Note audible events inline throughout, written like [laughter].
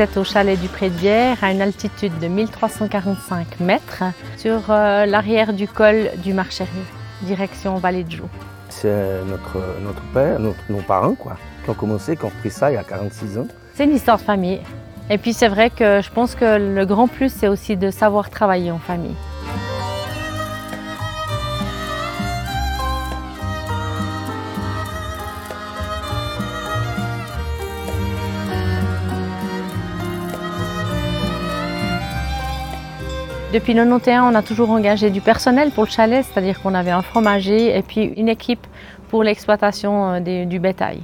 vous êtes au chalet du Pré de Bière à une altitude de 1345 mètres sur euh, l'arrière du col du Marchérier, direction Vallée de Joux. C'est notre, notre père, notre- nos parents quoi, qui ont commencé, qui ont repris ça il y a 46 ans. C'est une histoire de famille. Et puis c'est vrai que je pense que le grand plus, c'est aussi de savoir travailler en famille. Depuis 91, on a toujours engagé du personnel pour le chalet, c'est-à-dire qu'on avait un fromager et puis une équipe pour l'exploitation euh, du bétail.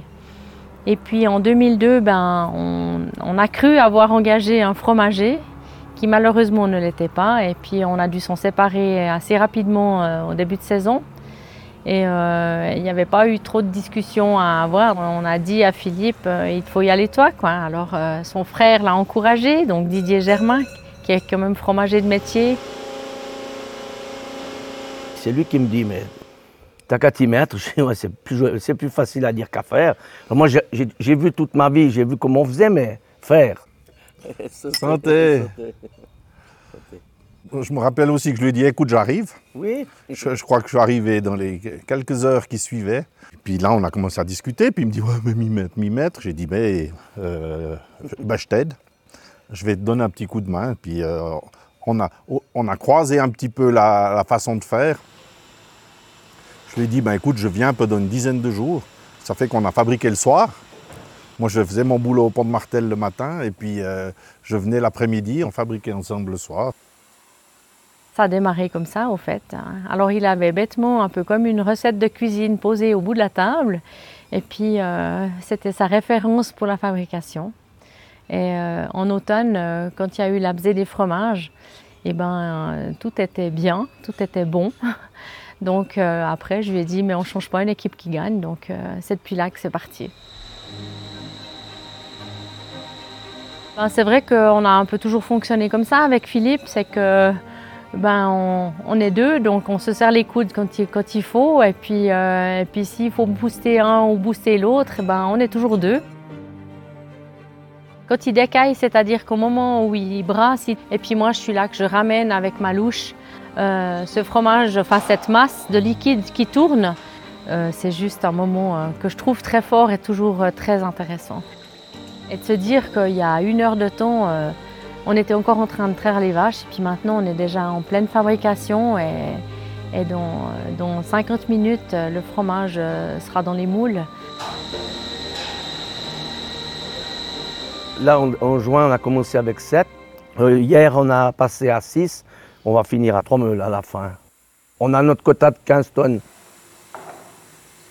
Et puis en 2002, ben, on, a cru avoir engagé un fromager qui malheureusement ne l'était pas. Et puis on a dû s'en séparer assez rapidement euh, au début de saison. Et euh, il n'y avait pas eu trop de discussions à avoir. On a dit à Philippe, il faut y aller toi. Alors son frère l'a encouragé, donc Didier Germain, qui est quand même fromager de métier. C'est lui qui me dit, mais t'as qu'à t'y mettre. Je dis, Ouais, c'est plus, c'est plus facile à dire qu'à faire. Moi, j'ai- vu toute ma vie, j'ai vu comment on faisait, mais faire. [laughs] Santé. Je me rappelle aussi que je lui ai dit écoute, j'arrive. Oui. Je, je crois que je suis arrivé dans les quelques heures qui suivaient. Puis là, on a commencé à discuter. Puis il me dit ouais, mais m'y mettre, m'y mettre. J'ai dit mais euh, ben, je t'aide. Je vais te donner un petit coup de main. Puis euh, on, a, on a croisé un petit peu la, façon de faire. Je lui ai dit ben écoute, je viens pendant une dizaine de jours. Ça fait qu'on a fabriqué le soir. Moi, je faisais mon boulot au pont de Martel le matin et puis euh, je venais l'après-midi, on fabriquait ensemble le soir. Ça a démarré comme ça, au fait. Alors, il avait bêtement, un peu comme une recette de cuisine posée au bout de la table. Et puis, euh, c'était sa référence pour la fabrication. Et euh, en automne, euh, quand il y a eu l'abcès des fromages, eh ben, euh, tout était bien, tout était bon. [laughs] Donc, après, je lui ai dit, mais on ne change pas une équipe qui gagne. Donc, c'est depuis là que c'est parti. Ben, c'est vrai qu'on a un peu toujours fonctionné comme ça avec Philippe, c'est que ben, on, est deux, donc on se serre les coudes quand il, quand il faut, et puis, euh, s'il faut booster un ou booster l'autre, eh ben, on est toujours deux. Quand il décaille, c'est-à-dire qu'au moment où il brasse, et puis moi je suis là que je ramène avec ma louche euh, ce fromage, enfin cette masse de liquide qui tourne, euh, c'est juste un moment euh, que je trouve très fort et toujours très intéressant. Et de se dire qu'il y a une heure de temps, on était encore en train de traire les vaches, et puis maintenant on est déjà en pleine fabrication, et, dans, dans 50 minutes, le fromage sera dans les moules. Là, en, en juin, on a commencé avec 7. hier, on a passé à 6. On va finir à 3 meules à la fin. On a notre quota de 15 tonnes.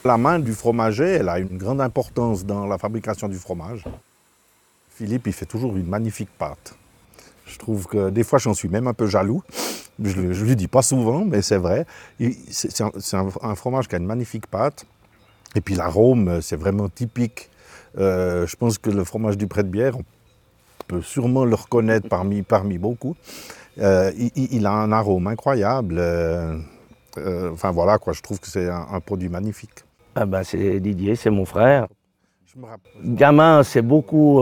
La main du fromager, elle a une grande importance dans la fabrication du fromage. Philippe, il fait toujours une magnifique pâte. Je trouve que des fois, j'en suis même un peu jaloux. Je ne lui dis pas souvent, mais c'est vrai. C'est un- un fromage qui a une magnifique pâte. Et puis l'arôme, c'est vraiment typique. Euh, je pense que le fromage du Pré-de-Bière, on peut sûrement le reconnaître parmi, parmi beaucoup. Euh, il, a un arôme incroyable. euh, enfin voilà, quoi, je trouve que c'est un- un produit magnifique. Ah ben, c'est Didier, c'est mon frère. Je me rappelle. Gamin, c'est beaucoup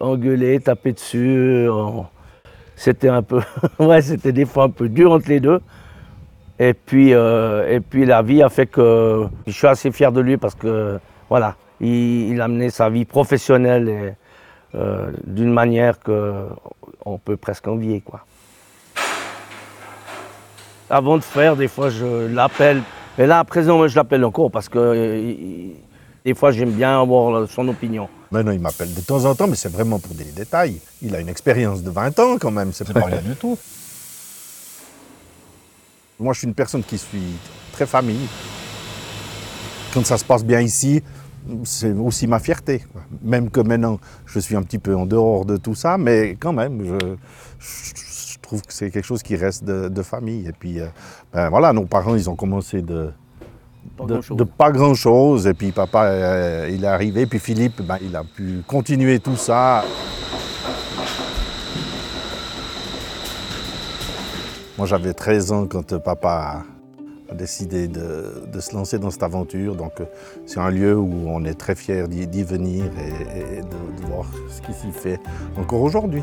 engueulé, tapé dessus. on- C'était un peu, [laughs] ouais, c'était des fois un peu dur entre les deux. Et puis, et puis la vie a fait que je suis assez fier de lui parce que voilà, il, il a mené sa vie professionnelle et, euh, d'une manière que on peut presque envier quoi. Avant de faire, des fois je l'appelle. Mais là à présent, je l'appelle encore parce que euh, des fois j'aime bien avoir son opinion. Maintenant, il m'appelle de temps en temps, mais c'est vraiment pour des détails. Il a une expérience de 20 ans quand même, c'est pas rien du tout. Moi, je suis une personne qui suis très famille. Quand ça se passe bien ici, c'est aussi ma fierté. Même que maintenant, je suis un petit peu en dehors de tout ça, mais quand même, je, je trouve que c'est quelque chose qui reste de, de famille. Et puis, euh, ben voilà, nos parents, ils ont commencé de, Pas de, grand-chose. de pas grand chose. Et puis papa, euh, il est arrivé. Puis Philippe, ben, il a pu continuer tout ça. Moi, j'avais 13 ans quand papa décidé de, de se lancer dans cette aventure. Donc euh, c'est un lieu où on est très fiers d'y venir et, et de, de voir ce qui s'y fait encore aujourd'hui.